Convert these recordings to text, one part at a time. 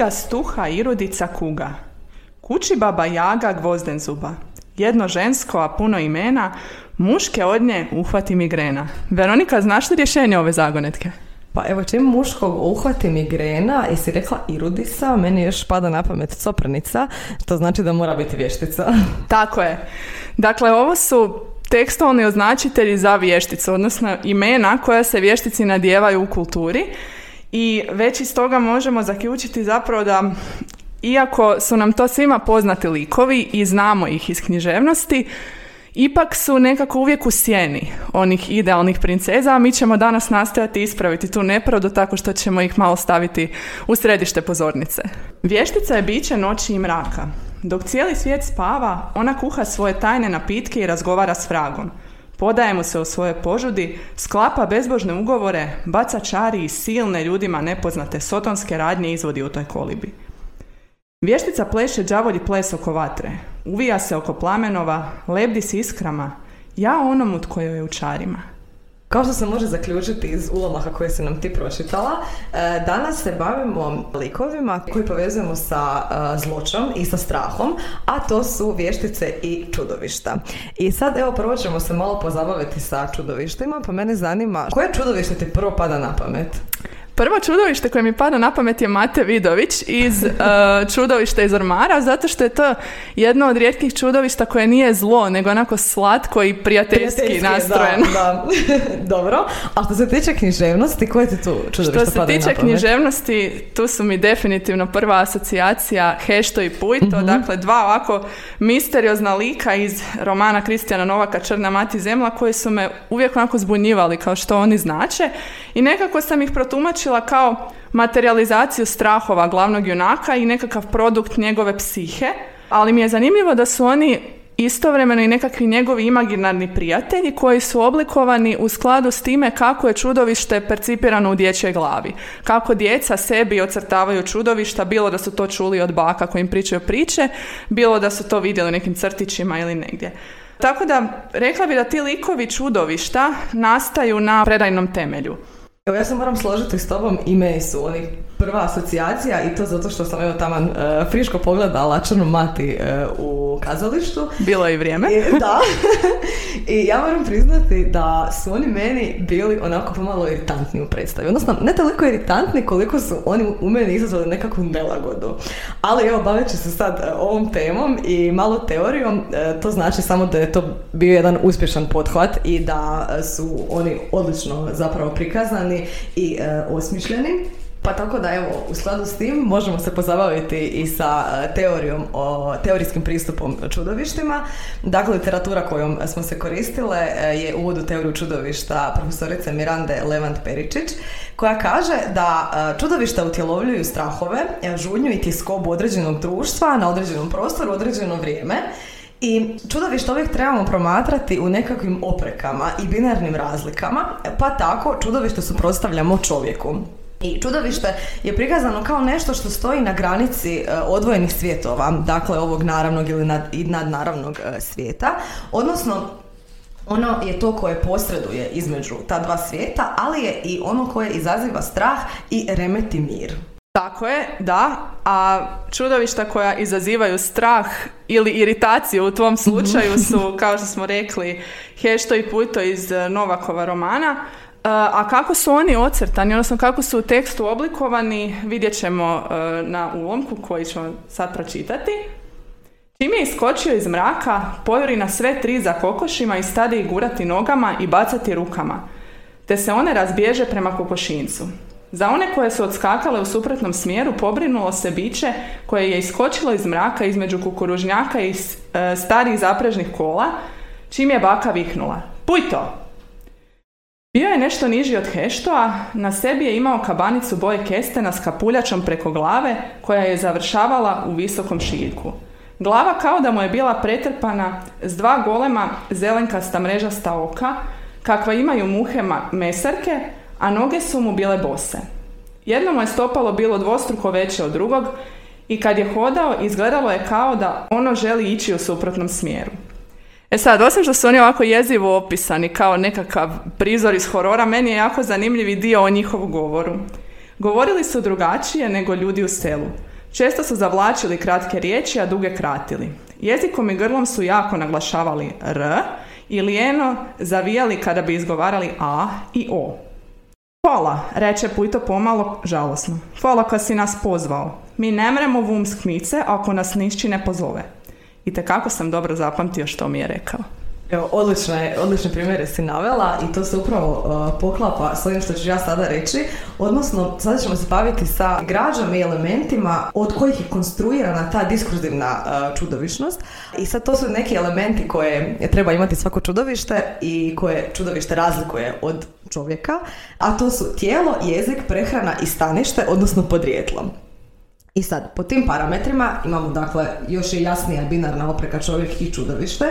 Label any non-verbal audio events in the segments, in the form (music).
Liga stuha irudica kuga. Kući baba jaga gvozden zuba. Jedno žensko, a puno imena, muške od nje uhvati migrena. Veronika, znaš li rješenje ove zagonetke? Pa evo čim muškog uhvati migrena i si rekla irudisa, meni još pada na pamet coprnica, to znači da mora biti vještica. (laughs) Tako je. Dakle, ovo su tekstualni označitelji za vješticu, odnosno imena koja se vještici nadjevaju u kulturi i već iz toga možemo zaključiti zapravo da iako su nam to svima poznati likovi i znamo ih iz književnosti, ipak su nekako uvijek u sjeni onih idealnih princeza, a mi ćemo danas nastojati ispraviti tu nepravdu tako što ćemo ih malo staviti u središte pozornice. Vještica je biće noći i mraka. Dok cijeli svijet spava, ona kuha svoje tajne napitke i razgovara s vragom. Podaje mu se o svoje požudi, sklapa bezbožne ugovore, baca čari i silne ljudima nepoznate sotonske radnje izvodi u toj kolibi. Vještica pleše đavolji ples oko vatre, uvija se oko plamenova, lebdi s iskrama, ja onomu tko je u čarima. Kao što se može zaključiti iz ulomaha koje si nam ti pročitala, e, danas se bavimo likovima koji povezujemo sa e, zločom i sa strahom, a to su vještice i čudovišta. I sad evo prvo ćemo se malo pozabaviti sa čudovištima, pa mene zanima koje čudovište ti prvo pada na pamet? Prvo čudovište koje mi pada na pamet je Mate Vidović iz uh, (laughs) Čudovišta iz Ormara, zato što je to jedno od rijetkih čudovišta koje nije zlo, nego onako slatko i prijateljski nastrojeno. Da, (laughs) Dobro. A što se tiče književnosti, koje ti tu čudovište Što se tiče književnosti, tu su mi definitivno prva asocijacija Hešto i Pujto, mhm. dakle dva ovako misteriozna lika iz romana Kristijana Novaka Črna mati zemla koji su me uvijek onako zbunjivali kao što oni znače i nekako sam ih protumačila kao materializaciju strahova glavnog junaka i nekakav produkt njegove psihe, ali mi je zanimljivo da su oni istovremeno i nekakvi njegovi imaginarni prijatelji koji su oblikovani u skladu s time kako je čudovište percipirano u dječjoj glavi. Kako djeca sebi ocrtavaju čudovišta, bilo da su to čuli od baka koji im pričaju priče, bilo da su to vidjeli nekim crtićima ili negdje. Tako da rekla bi da ti likovi čudovišta nastaju na predajnom temelju. Evo ja se moram složiti s tobom, ime su oni prva asocijacija i to zato što sam evo taman uh, friško pogledala Črnu mati e, u kazalištu. Bilo je i vrijeme. I, da. (laughs) I ja moram priznati da su oni meni bili onako pomalo iritantni u predstavi. Odnosno, ne toliko iritantni koliko su oni u meni izazvali nekakvu nelagodu. Ali evo, baveći se sad e, ovom temom i malo teorijom, to znači samo da je to bio jedan uspješan pothvat i da su oni odlično zapravo prikazani i osmišljeni. Pa tako da evo, u skladu s tim možemo se pozabaviti i sa e, teorijom o teorijskim pristupom čudovištima. Dakle, literatura kojom smo se koristile e, je uvod u teoriju čudovišta profesorice Mirande Levant Peričić, koja kaže da e, čudovišta utjelovljuju strahove, žudnju i tiskobu određenog društva na određenom prostoru, određeno vrijeme i čudovište uvijek trebamo promatrati u nekakvim oprekama i binarnim razlikama, pa tako čudovište suprotstavljamo čovjeku. I čudovište je prikazano kao nešto što stoji na granici e, odvojenih svjetova, dakle ovog naravnog ili nad, nadnaravnog e, svijeta, odnosno ono je to koje posreduje između ta dva svijeta, ali je i ono koje izaziva strah i remeti mir. Tako je, da, a čudovišta koja izazivaju strah ili iritaciju u tvom slučaju su, kao što smo rekli, Hešto i Puto iz Novakova romana, a kako su oni ocrtani, odnosno kako su u tekstu oblikovani, vidjet ćemo e, na ulomku koji ćemo sad pročitati. Čim je iskočio iz mraka, pojuri na sve tri za kokošima i stade ih gurati nogama i bacati rukama, te se one razbježe prema kokošincu. Za one koje su odskakale u suprotnom smjeru pobrinulo se biće koje je iskočilo iz mraka između kukuružnjaka i e, starih zaprežnih kola, čim je baka viknula. Puj to! Bio je nešto niži od Heštoa, na sebi je imao kabanicu boje kestena s kapuljačom preko glave koja je završavala u visokom šiljku. Glava kao da mu je bila pretrpana s dva golema zelenkasta mrežasta oka, kakva imaju muhe mesarke, a noge su mu bile bose. Jedno mu je stopalo bilo dvostruko veće od drugog i kad je hodao izgledalo je kao da ono želi ići u suprotnom smjeru. E sad, osim što su oni ovako jezivo opisani kao nekakav prizor iz horora, meni je jako zanimljivi dio o njihovu govoru. Govorili su drugačije nego ljudi u selu. Često su zavlačili kratke riječi, a duge kratili. Jezikom i grlom su jako naglašavali r i lijeno zavijali kada bi izgovarali a i o. Hvala, reče Pujto pomalo žalosno. Hvala kad si nas pozvao. Mi ne mremo vum skmice ako nas nišći ne pozove. I kako sam dobro zapamtio što mi je rekao. Evo, odlične, odlične primjere si navela i to se upravo uh, poklapa s ovim što ću ja sada reći. Odnosno, sada ćemo se baviti sa građama i elementima od kojih je konstruirana ta diskurzivna uh, čudovišnost. I sad to su neki elementi koje treba imati svako čudovište i koje čudovište razlikuje od čovjeka, a to su tijelo, jezik, prehrana i stanište, odnosno podrijetlo. I sad, po tim parametrima imamo dakle još je jasnija binarna opreka čovjek i čudovište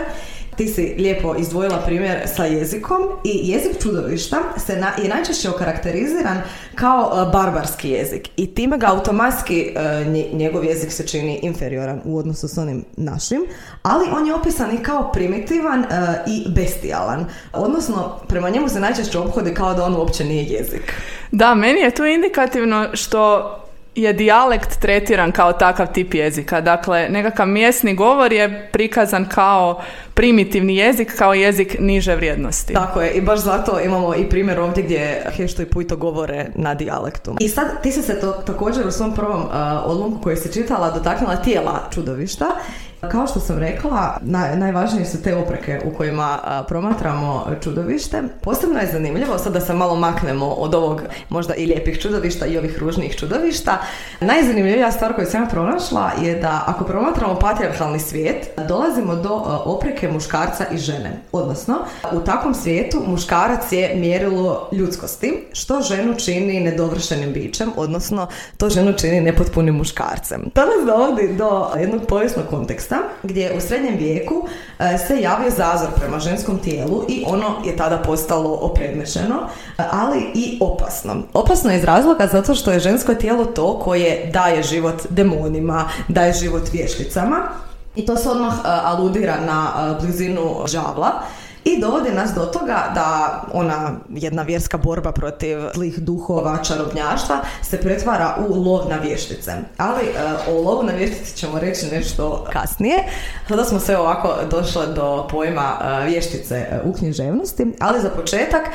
ti si lijepo izdvojila primjer sa jezikom i jezik čudovišta se na, je najčešće okarakteriziran kao e, barbarski jezik i time ga automatski e, njegov jezik se čini inferioran u odnosu s onim našim, ali on je opisan i kao primitivan e, i bestijalan. Odnosno, prema njemu se najčešće obhodi kao da on uopće nije jezik. Da, meni je to indikativno što je dijalekt tretiran kao takav tip jezika. Dakle, nekakav mjesni govor je prikazan kao primitivni jezik, kao jezik niže vrijednosti. Tako je, i baš zato imamo i primjer ovdje gdje Hešto i Pujto govore na dijalektu. I sad ti si se to, također u svom prvom uh, odlomku koji si čitala dotaknula tijela čudovišta kao što sam rekla, naj, najvažnije su te opreke u kojima promatramo čudovište. Posebno je zanimljivo, sad da se malo maknemo od ovog možda i lijepih čudovišta i ovih ružnijih čudovišta. Najzanimljivija stvar koju sam pronašla je da ako promatramo patriarhalni svijet, dolazimo do opreke muškarca i žene. Odnosno, u takvom svijetu muškarac je mjerilo ljudskosti, što ženu čini nedovršenim bićem, odnosno to ženu čini nepotpunim muškarcem. To nas dovodi do jednog povijesnog konteksta gdje u srednjem vijeku e, se javio zazor prema ženskom tijelu i ono je tada postalo opredmešeno, e, ali i opasno. Opasno je iz razloga zato što je žensko tijelo to koje daje život demonima, daje život vješticama i to se odmah e, aludira na blizinu žavla i dovodi nas do toga da ona jedna vjerska borba protiv zlih duhova, čarobnjaštva se pretvara u lov na vještice. Ali e, o lovu na vještice ćemo reći nešto kasnije. Sada smo sve ovako došli do pojma e, vještice e, u književnosti, ali za početak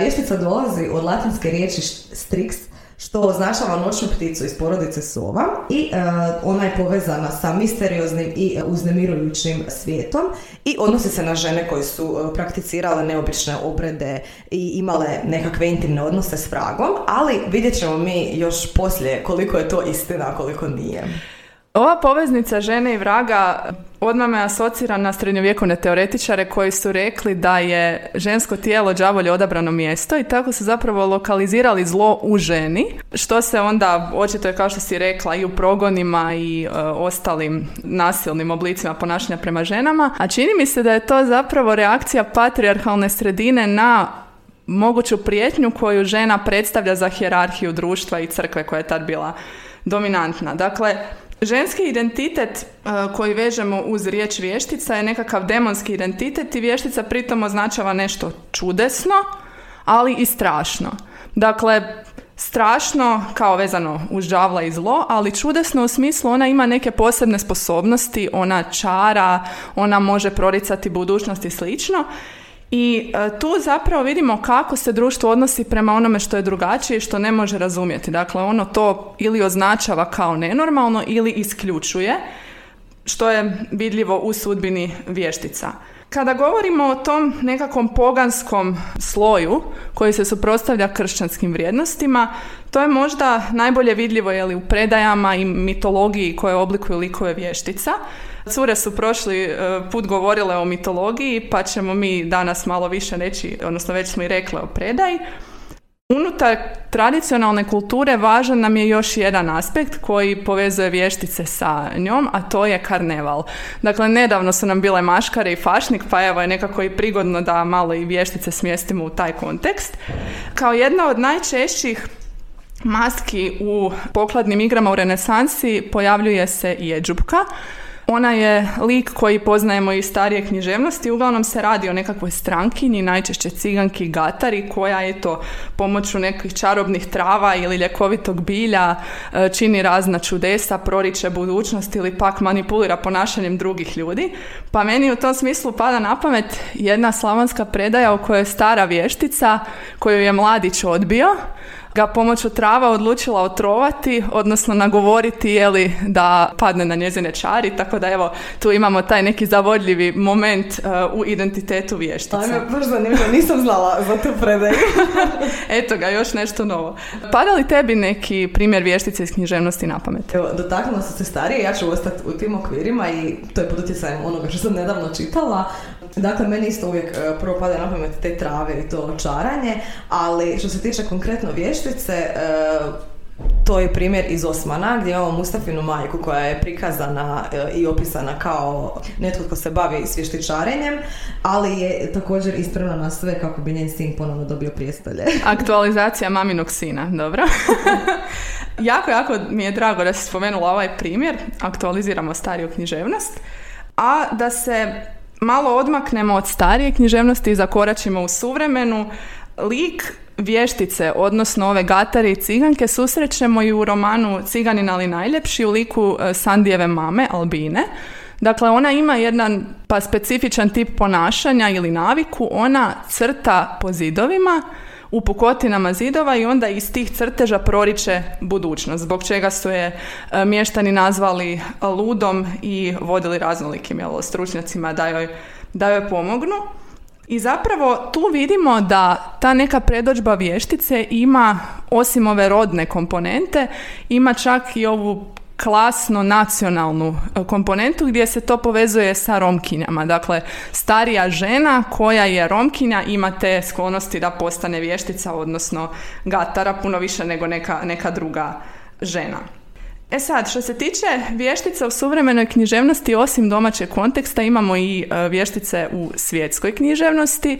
vještica dolazi od latinske riječi strix, što označava noćnu pticu iz porodice sova i e, ona je povezana sa misterioznim i uznemirujućim svijetom i odnosi se na žene koje su e, prakticirale neobične obrede i imale nekakve intimne odnose s vragom, ali vidjet ćemo mi još poslije koliko je to istina, koliko nije. Ova poveznica žene i vraga odmah me asocira na srednjovjekovne teoretičare koji su rekli da je žensko tijelo đavolje odabrano mjesto i tako su zapravo lokalizirali zlo u ženi, što se onda očito je kao što si rekla i u progonima i e, ostalim nasilnim oblicima ponašanja prema ženama, a čini mi se da je to zapravo reakcija patrijarhalne sredine na moguću prijetnju koju žena predstavlja za hjerarhiju društva i crkve koja je tad bila dominantna. Dakle, Ženski identitet e, koji vežemo uz riječ vještica je nekakav demonski identitet i vještica pritom označava nešto čudesno, ali i strašno. Dakle, strašno kao vezano uz đavla i zlo, ali čudesno u smislu ona ima neke posebne sposobnosti, ona čara, ona može proricati budućnost i slično i e, tu zapravo vidimo kako se društvo odnosi prema onome što je drugačije i što ne može razumjeti. Dakle, ono to ili označava kao nenormalno ili isključuje, što je vidljivo u sudbini vještica. Kada govorimo o tom nekakvom poganskom sloju koji se suprotstavlja kršćanskim vrijednostima, to je možda najbolje vidljivo je li u predajama i mitologiji koje oblikuju likove vještica. Cure su prošli e, put govorile o mitologiji, pa ćemo mi danas malo više reći, odnosno već smo i rekli o predaji. Unutar tradicionalne kulture važan nam je još jedan aspekt koji povezuje vještice sa njom, a to je karneval. Dakle, nedavno su nam bile maškare i fašnik, pa evo je nekako i prigodno da malo i vještice smjestimo u taj kontekst. Kao jedna od najčešćih maski u pokladnim igrama u renesansi pojavljuje se jeđupka, Ona je lik koji poznajemo iz starije književnosti. Uglavnom se radi o nekakvoj strankinji, najčešće ciganki gatari, koja eto pomoću nekih čarobnih trava ili ljekovitog bilja e, čini razna čudesa, proriče budućnost ili pak manipulira ponašanjem drugih ljudi. Pa meni u tom smislu pada na pamet jedna slavonska predaja u kojoj je stara vještica koju je mladić odbio ga pomoću trava odlučila otrovati, odnosno nagovoriti jeli, da padne na njezine čari, tako da evo tu imamo taj neki zavodljivi moment uh, u identitetu vještice. Ajme, baš zanimljivo, nisam znala za tu predaju. (laughs) Eto ga, još nešto novo. Pada li tebi neki primjer vještice iz književnosti na pamet? Evo, dotaknula sam se starije, ja ću ostati u tim okvirima i to je pod utjecajem onoga što sam nedavno čitala. Dakle, meni isto uvijek e, prvo pada na pamet te trave i to čaranje, ali što se tiče konkretno vještice, e, to je primjer iz Osmana gdje imamo Mustafinu majku koja je prikazana e, i opisana kao netko tko se bavi svještičarenjem, ali je također ispravna na sve kako bi njen sin ponovno dobio prijestolje. (laughs) Aktualizacija maminog sina, dobro. (laughs) jako, jako mi je drago da si spomenula ovaj primjer, aktualiziramo stariju književnost, a da se malo odmaknemo od starije književnosti i zakoračimo u suvremenu, lik vještice, odnosno ove gatari i ciganke, susrećemo i u romanu Ciganin ali najljepši u liku e, Sandijeve mame, Albine. Dakle, ona ima jedan pa specifičan tip ponašanja ili naviku, ona crta po zidovima, u pukotinama zidova i onda iz tih crteža proriče budućnost, zbog čega su je e, mještani nazvali ludom i vodili raznolikim jel, stručnjacima da joj, da joj pomognu. I zapravo tu vidimo da ta neka predođba vještice ima, osim ove rodne komponente, ima čak i ovu klasno nacionalnu e, komponentu gdje se to povezuje sa romkinjama. Dakle, starija žena koja je romkinja ima te sklonosti da postane vještica, odnosno gatara puno više nego neka, neka druga žena. E sad, što se tiče vještica u suvremenoj književnosti, osim domaćeg konteksta, imamo i e, vještice u svjetskoj književnosti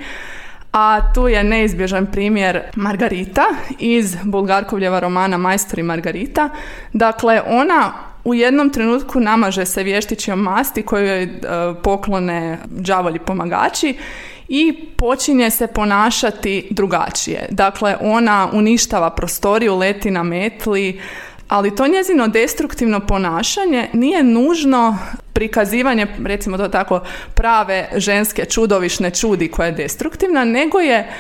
a tu je neizbježan primjer Margarita iz Bulgarkovljeva romana Majstor i Margarita. Dakle, ona u jednom trenutku namaže se vještićom masti koju joj e, poklone đavolji pomagači i počinje se ponašati drugačije. Dakle, ona uništava prostoriju, leti na metli, ali to njezino destruktivno ponašanje nije nužno prikazivanje, recimo to tako, prave ženske čudovišne čudi koja je destruktivna, nego je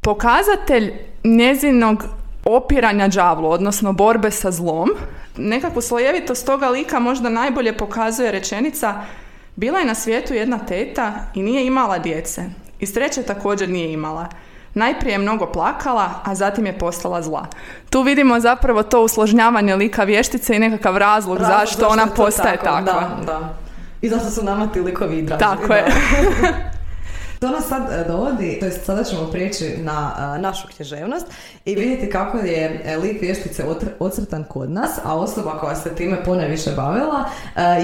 pokazatelj njezinog opiranja đavlu, odnosno borbe sa zlom. Nekakvu slojevitost toga lika možda najbolje pokazuje rečenica bila je na svijetu jedna teta i nije imala djece. I sreće također nije imala. Najprije je mnogo plakala, a zatim je postala zla. Tu vidimo zapravo to usložnjavanje lika vještice i nekakav razlog, zašto ona postaje takva. Da, da. I zato su nama ti likovi Tako je. (laughs) To nas sad e, dovodi, to jest sada ćemo prijeći na e, našu književnost i vidjeti kako je e, lik vještice ocrtan kod nas, a osoba koja se time pone više bavila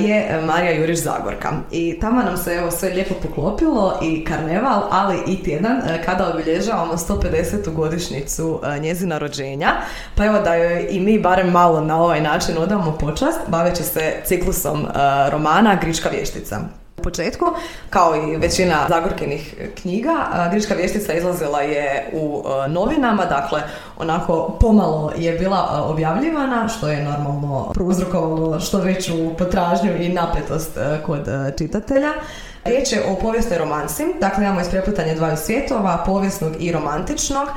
je Marija Juriš Zagorka. I tamo nam se evo sve lijepo poklopilo i karneval, ali i tjedan kada obilježavamo 150. godišnjicu njezina rođenja. Pa evo da joj i mi barem malo na ovaj način odamo počast, baveći se ciklusom romana Grička vještica. U početku, kao i većina Zagorkinih knjiga, Grička vještica izlazila je u novinama, dakle onako pomalo je bila objavljivana, što je normalno prouzrokovalo što veću potražnju i napetost kod čitatelja. Riječ je o povijesnoj romansi, dakle imamo isprepletanje dvaju svjetova, povijesnog i romantičnog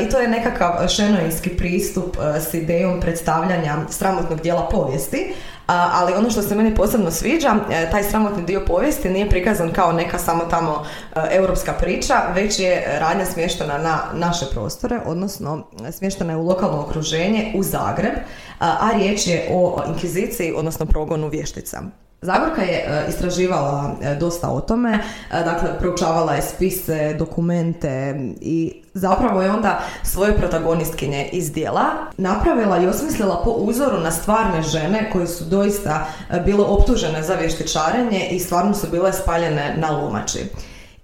i to je nekakav šenoinski pristup s idejom predstavljanja sramotnog dijela povijesti, ali ono što se meni posebno sviđa, e, taj sramotni dio povijesti nije prikazan kao neka samo tamo e, europska priča, već je radnja smještena na naše prostore, odnosno smještena je u lokalno okruženje u Zagreb, a riječ je o inkviziciji, odnosno progonu vještica. Zagorka je e, istraživala e, dosta o tome, e, dakle proučavala je spise, dokumente i zapravo je onda svoje protagonistkinje iz dijela napravila i osmislila po uzoru na stvarne žene koje su doista bile optužene za vještičarenje i stvarno su bile spaljene na lumači.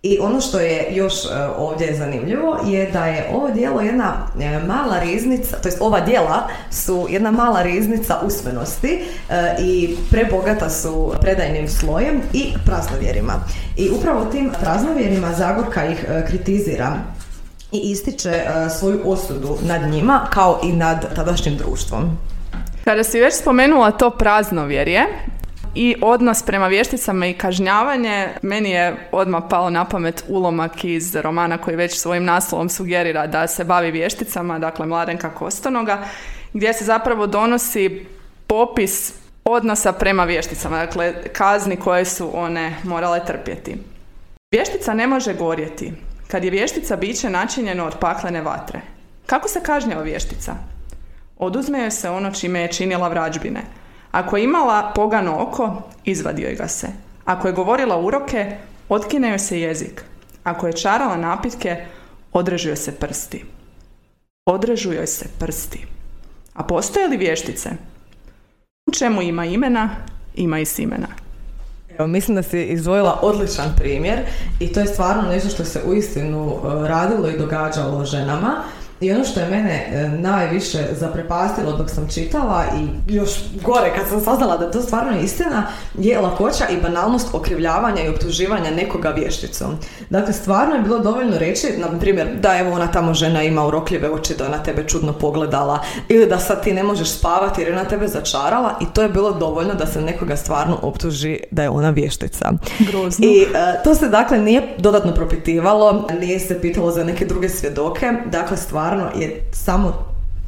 I ono što je još e, ovdje zanimljivo je da je ovo dijelo jedna e, mala riznica, to jest ova dijela su jedna mala riznica usmenosti e, i prebogata su predajnim slojem i praznovjerima. I upravo tim praznovjerima Zagorka ih kritizira i ističe svoju osudu nad njima kao i nad tadašnjim društvom. Kada si već spomenula to praznovjerje, i odnos prema vješticama i kažnjavanje, meni je odmah palo na pamet ulomak iz romana koji već svojim naslovom sugerira da se bavi vješticama, dakle Mladenka Kostonoga, gdje se zapravo donosi popis odnosa prema vješticama, dakle kazni koje su one morale trpjeti. Vještica ne može gorjeti. Kad je vještica biće načinjeno od paklene vatre. Kako se kažnjava vještica? Oduzme joj se ono čime je činila vrađbine – ako je imala pogano oko, izvadio je ga se. Ako je govorila uroke, otkine joj se jezik. Ako je čarala napitke, odrežu joj se prsti. Odrežu joj se prsti. A postoje li vještice? U čemu ima imena, ima i simena. Mislim da si izdvojila odličan primjer i to je stvarno nešto što se uistinu e, radilo i događalo ženama i ono što je mene e, najviše zaprepastilo dok sam čitala i još gore kad sam saznala da to stvarno istina je lakoća i banalnost okrivljavanja i optuživanja nekoga vješticom. Dakle, stvarno je bilo dovoljno reći, na primjer, da evo ona tamo žena ima urokljive oči da je na tebe čudno pogledala ili da sad ti ne možeš spavati jer je na tebe začarala i to je bilo dovoljno da se nekoga stvarno optuži da je ona vještica. Grozno. I e, to se dakle nije dodatno propitivalo, nije se pitalo za neke druge svjedoke, dakle stvarno stvarno je samo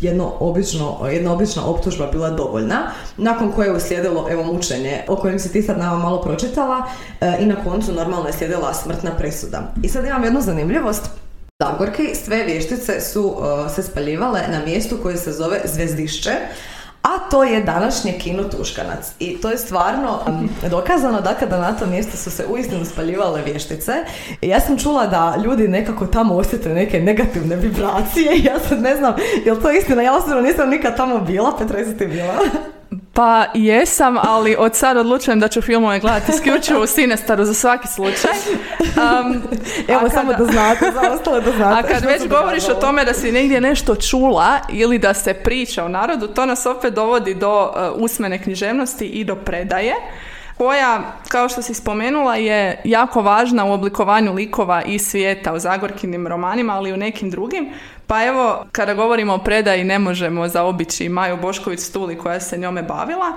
jedno obično, jedna obična optužba bila dovoljna, nakon koje je uslijedilo evo mučenje, o kojem si ti sad nama malo pročitala e, i na koncu normalno je slijedila smrtna presuda. I sad imam jednu zanimljivost. Zagorki sve vještice su e, se spaljivale na mjestu koje se zove Zvezdišće, a to je današnje kino Tuškanac. I to je stvarno dokazano da kada na tom mjestu su se uistinu spaljivale vještice. I ja sam čula da ljudi nekako tamo osjete neke negativne vibracije. (laughs) Ja sad ne znam, je li to istina? Ja osobno nisam nikad tamo bila. Petra, jesi ti bila? Pa jesam, ali od sad odlučujem da ću filmove gledati isključivo u Sinestaru za svaki slučaj. Um, Evo samo da znate, za ostale da znate. A kad već govoriš o tome da si negdje nešto čula ili da se priča o narodu, to nas opet dovodi do uh, usmene književnosti i do predaje koja, kao što si spomenula, je jako važna u oblikovanju likova i svijeta u Zagorkinim romanima, ali i u nekim drugim. Pa evo, kada govorimo o predaji, ne možemo zaobići Maju Bošković Stuli koja se njome bavila.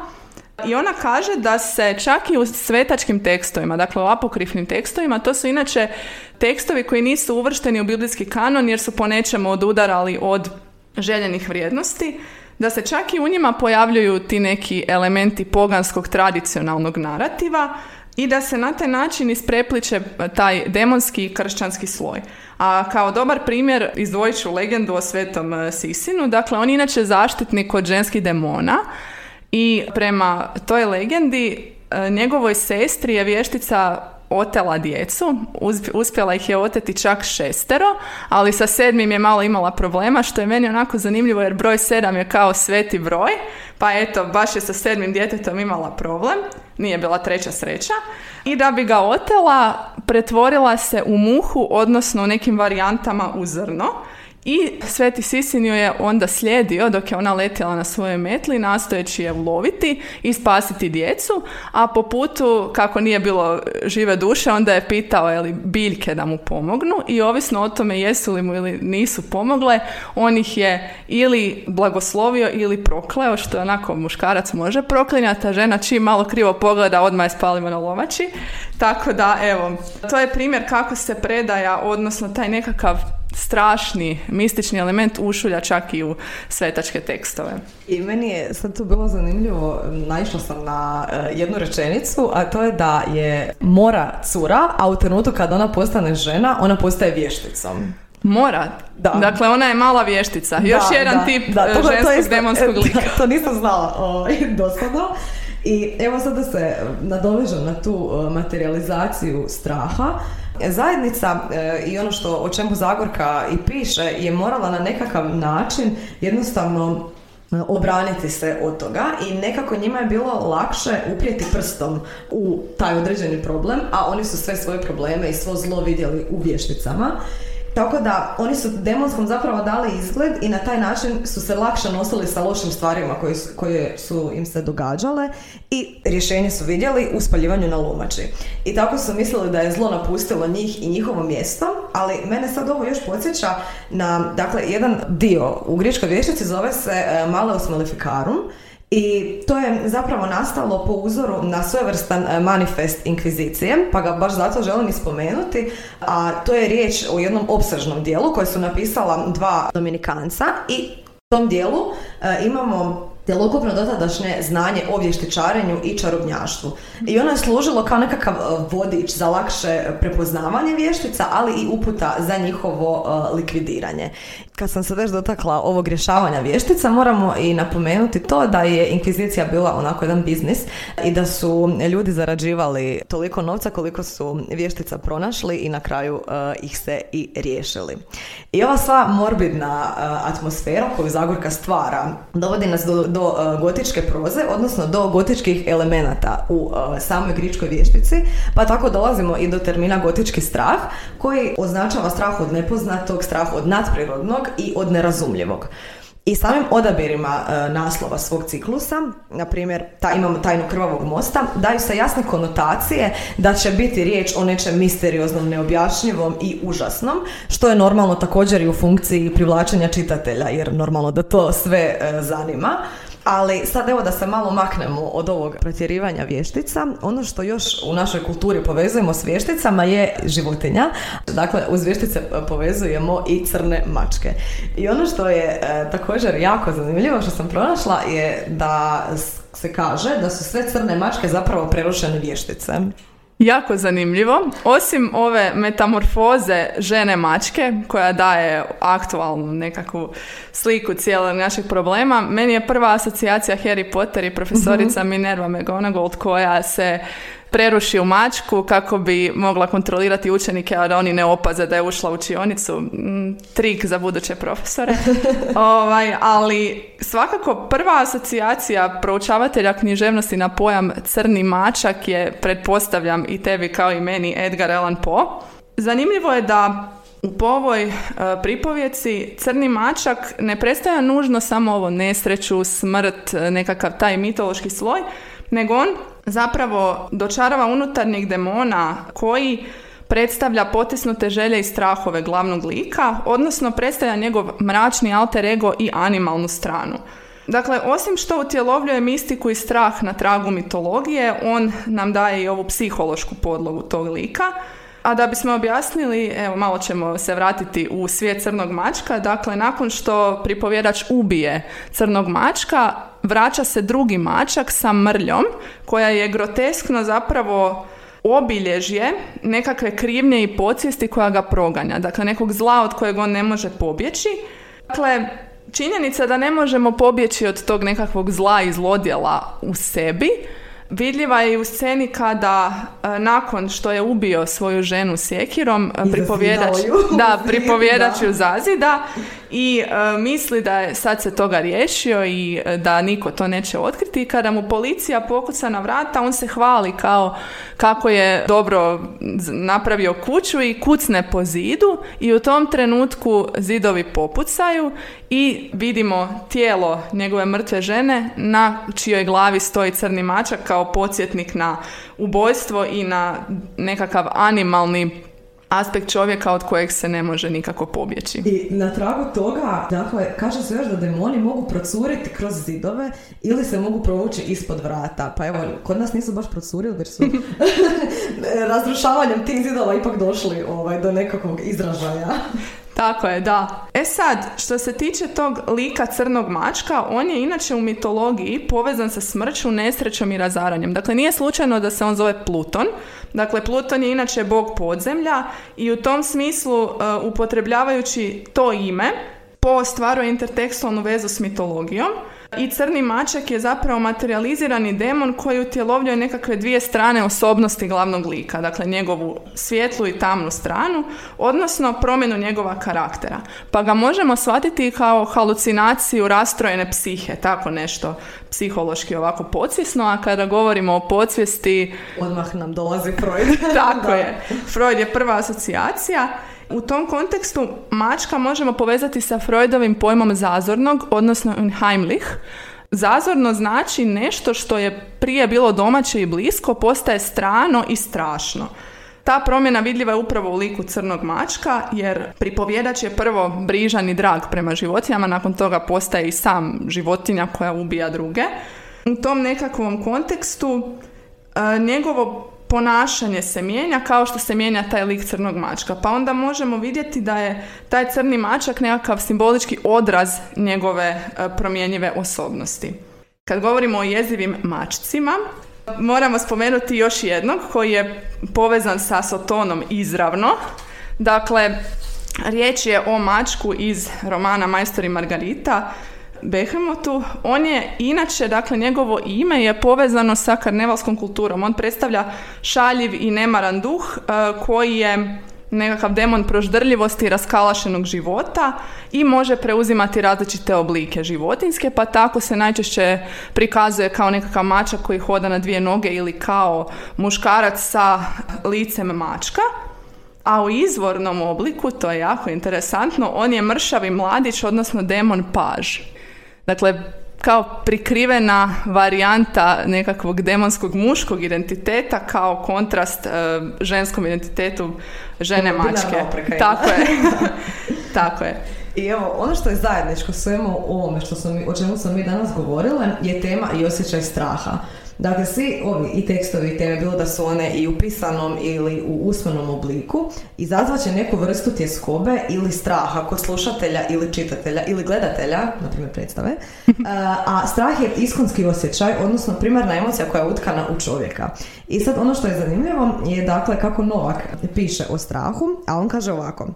I ona kaže da se čak i u svetačkim tekstovima, dakle u apokrifnim tekstovima, to su inače tekstovi koji nisu uvršteni u biblijski kanon jer su po nečemu odudarali od željenih vrijednosti, da se čak i u njima pojavljuju ti neki elementi poganskog tradicionalnog narativa i da se na taj način isprepliče taj demonski i kršćanski sloj. A kao dobar primjer izdvojit ću legendu o svetom e, Sisinu. Dakle, on inače zaštitnik od ženskih demona i prema toj legendi e, njegovoj sestri je vještica otela djecu, uspjela ih je oteti čak šestero, ali sa sedmim je malo imala problema, što je meni onako zanimljivo jer broj sedam je kao sveti broj, pa eto, baš je sa sedmim djetetom imala problem, nije bila treća sreća, i da bi ga otela, pretvorila se u muhu, odnosno u nekim varijantama u zrno, i Sveti Sisin ju je onda slijedio dok je ona letjela na svojoj metli nastojeći je uloviti i spasiti djecu, a po putu kako nije bilo žive duše onda je pitao je li biljke da mu pomognu i ovisno o tome jesu li mu ili nisu pomogle, on ih je ili blagoslovio ili prokleo, što onako muškarac može proklinjati, a žena čim malo krivo pogleda odmah je spalimo na lovači. Tako da, evo, to je primjer kako se predaja, odnosno taj nekakav strašni, mistični element ušulja čak i u svetačke tekstove. I meni je sad tu bilo zanimljivo, naišla sam na e, jednu rečenicu, a to je da je mora cura, a u trenutku kad ona postane žena, ona postaje vješticom. Mora. Da. Dakle, ona je mala vještica. Još jedan tip da, e, to, ženskog demonskog (laughs) lika. to nisam znala o, (laughs) dosadno. I evo sad da se nadovežem na tu materializaciju straha. Zajednica e, i ono što o čemu Zagorka i piše je morala na nekakav način jednostavno obraniti se od toga i nekako njima je bilo lakše uprijeti prstom u taj određeni problem, a oni su sve svoje probleme i svo zlo vidjeli u vješticama. Tako da oni su demonskom zapravo dali izgled i na taj način su se lakše nosili sa lošim stvarima koje su, koje su im se događale i rješenje su vidjeli u spaljivanju na lumači. I tako su mislili da je zlo napustilo njih i njihovo mjesto, ali mene sad ovo još podsjeća na, dakle, jedan dio u gričkoj vještici zove se Maleus Maleficarum, i to je zapravo nastalo po uzoru na svojevrstan e, manifest inkvizicije, pa ga baš zato želim ispomenuti, a to je riječ o jednom opsežnom dijelu koje su napisala dva dominikanca i u tom dijelu e, imamo cjelokupno dotadašnje znanje o vještičarenju i čarobnjaštvu. I ono je služilo kao nekakav e, vodič za lakše prepoznavanje vještica, ali i uputa za njihovo likvidiranje kad sam se već dotakla ovog rješavanja vještica, moramo i napomenuti to da je inkvizicija bila onako jedan biznis i da su ljudi zarađivali toliko novca koliko su vještica pronašli i na kraju ih se i riješili. I ova sva morbidna uh, atmosfera koju Zagorka stvara dovodi nas do, do uh, gotičke proze, odnosno do gotičkih elemenata u samoj gričkoj vještici, pa tako dolazimo i do termina gotički strah koji označava strah od nepoznatog, strah od nadprirodnog i od nerazumljivog. I samim odabirima e, naslova svog ciklusa, na primjer, ta, imamo tajnu krvavog mosta, daju se jasne konotacije da će biti riječ o nečem misterioznom, neobjašnjivom i užasnom, što je normalno također i u funkciji privlačenja čitatelja, jer normalno da to sve e, zanima. Ali sad evo da se malo maknemo od ovog pretjerivanja vještica. Ono što još u našoj kulturi povezujemo s vješticama je životinja. Dakle, uz vještice povezujemo i crne mačke. I ono što je e, također jako zanimljivo što sam pronašla je da se kaže da su sve crne mačke zapravo prerušene vještice. Jako zanimljivo. Osim ove metamorfoze žene mačke koja daje aktualnu nekakvu sliku cijelog našeg problema, meni je prva asocijacija Harry Potter i profesorica mm Minerva McGonagall koja se preruši u mačku kako bi mogla kontrolirati učenike, a da oni ne opaze da je ušla u učionicu. Mm, trik za buduće profesore. (laughs) ovaj, ali svakako prva asocijacija proučavatelja književnosti na pojam crni mačak je, pretpostavljam i tebi kao i meni, Edgar Allan Poe. Zanimljivo je da u povoj e, pripovjeci crni mačak ne predstavlja nužno samo ovo nesreću, smrt, nekakav taj mitološki sloj, nego on zapravo dočarava unutarnjeg demona koji predstavlja potisnute želje i strahove glavnog lika, odnosno predstavlja njegov mračni alter ego i animalnu stranu. Dakle, osim što utjelovljuje mistiku i strah na tragu mitologije, on nam daje i ovu psihološku podlogu tog lika. A da bismo objasnili, evo malo ćemo se vratiti u svijet crnog mačka. Dakle, nakon što pripovjedač ubije crnog mačka, vraća se drugi mačak sa mrljom koja je groteskno zapravo obilježje nekakve krivnje i podsvijesti koja ga proganja. Dakle, nekog zla od kojeg on ne može pobjeći. Dakle, činjenica da ne možemo pobjeći od tog nekakvog zla i zlodjela u sebi, Vidljiva je i u sceni kada e, nakon što je ubio svoju ženu sjekirom, e, pripovjedač, (laughs) da, pripovjedač (laughs) ju zazida i e, misli da je sad se toga riješio i da niko to neće otkriti. I kada mu policija pokuca na vrata on se hvali kao kako je dobro napravio kuću i kucne po zidu i u tom trenutku zidovi popucaju i vidimo tijelo njegove mrtve žene na čijoj glavi stoji crni mačak kao podsjetnik na ubojstvo i na nekakav animalni aspekt čovjeka od kojeg se ne može nikako pobjeći. I na tragu toga, dakle, kaže se još da demoni mogu procuriti kroz zidove ili se mogu provući ispod vrata. Pa evo, kod nas nisu baš procurili, već su (laughs) (laughs) razrušavanjem tih zidova ipak došli ovaj, do nekakvog izražaja. Tako je, da. E sad, što se tiče tog lika crnog mačka, on je inače u mitologiji povezan sa smrću, nesrećom i razaranjem. Dakle, nije slučajno da se on zove Pluton. Dakle, Pluton je inače bog podzemlja i u tom smislu, uh, upotrebljavajući to ime, Po stvaruje intertekstualnu vezu s mitologijom I crni mačak je zapravo materializirani demon koji utjelovljuje nekakve dvije strane osobnosti glavnog lika, dakle njegovu svijetlu i tamnu stranu, odnosno promjenu njegova karaktera. Pa ga možemo shvatiti kao halucinaciju rastrojene psihe, tako nešto psihološki ovako podsvjesno, a kada govorimo o podsvijesti... Odmah nam dolazi Freud. (laughs) tako je. Freud je prva asocijacija. U tom kontekstu mačka možemo povezati sa Freudovim pojmom zazornog, odnosno Unheimlich. Zazorno znači nešto što je prije bilo domaće i blisko, postaje strano i strašno. Ta promjena vidljiva je upravo u liku crnog mačka, jer pripovjedač je prvo brižan i drag prema životinjama, nakon toga postaje i sam životinja koja ubija druge. U tom nekakvom kontekstu e, njegovo ponašanje se mijenja kao što se mijenja taj lik crnog mačka. Pa onda možemo vidjeti da je taj crni mačak nekakav simbolički odraz njegove e, promjenjive osobnosti. Kad govorimo o jezivim mačcima, moramo spomenuti još jednog koji je povezan sa Sotonom izravno. Dakle, riječ je o mačku iz romana Majstor i Margarita, Behemotu. On je inače, dakle, njegovo ime je povezano sa karnevalskom kulturom. On predstavlja šaljiv i nemaran duh e, koji je nekakav demon proždrljivosti i raskalašenog života i može preuzimati različite oblike životinske, pa tako se najčešće prikazuje kao nekakav mačak koji hoda na dvije noge ili kao muškarac sa licem mačka. A u izvornom obliku, to je jako interesantno, on je mršavi mladić, odnosno demon paž. Dakle, kao prikrivena varijanta nekakvog demonskog muškog identiteta kao kontrast e, ženskom identitetu žene mačke. Tako je. (laughs) Tako je. I evo, ono što je zajedničko svemu ovome što smo o čemu smo mi danas govorile je tema i osjećaj straha. Dakle, svi ovi i tekstovi i teme, bilo da su one i u pisanom ili u usmenom obliku, izazvat će neku vrstu tjeskobe ili straha kod slušatelja ili čitatelja ili gledatelja, na primjer predstave, (laughs) a strah je iskonski osjećaj, odnosno primarna emocija koja je utkana u čovjeka. I sad ono što je zanimljivo je dakle kako Novak piše o strahu, a on kaže ovako.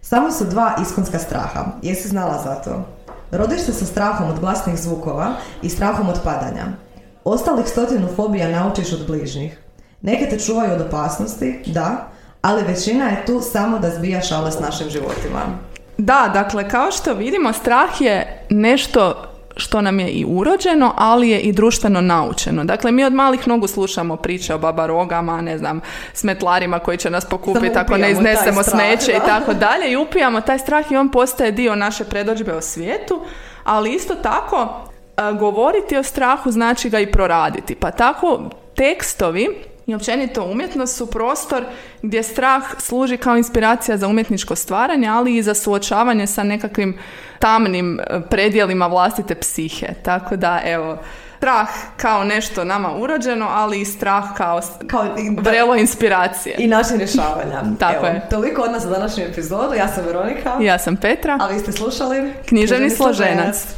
Samo su dva iskonska straha. Jesi znala za to? Rodiš se sa strahom od glasnih zvukova i strahom od padanja. Ostalih stotinu fobija naučiš od bližnjih. Neke te čuvaju od opasnosti, da, ali većina je tu samo da zbija šale s našim životima. Da, dakle, kao što vidimo, strah je nešto što nam je i urođeno, ali je i društveno naučeno. Dakle, mi od malih nogu slušamo priče o babarogama, ne znam, smetlarima koji će nas pokupiti ako ne iznesemo smeće i tako dalje i upijamo taj strah i on postaje dio naše predođbe o svijetu, ali isto tako govoriti o strahu znači ga i proraditi. Pa tako tekstovi i općenito umjetnost su prostor gdje strah služi kao inspiracija za umjetničko stvaranje, ali i za suočavanje sa nekakvim tamnim e, predjelima vlastite psihe. Tako da, evo, strah kao nešto nama urođeno, ali i strah kao, kao vrelo inspiracije. I način rješavanja. (laughs) Tako je. Toliko od nas za današnju epizodu. Ja sam Veronika. Ja sam Petra. A vi ste slušali Književni složenac.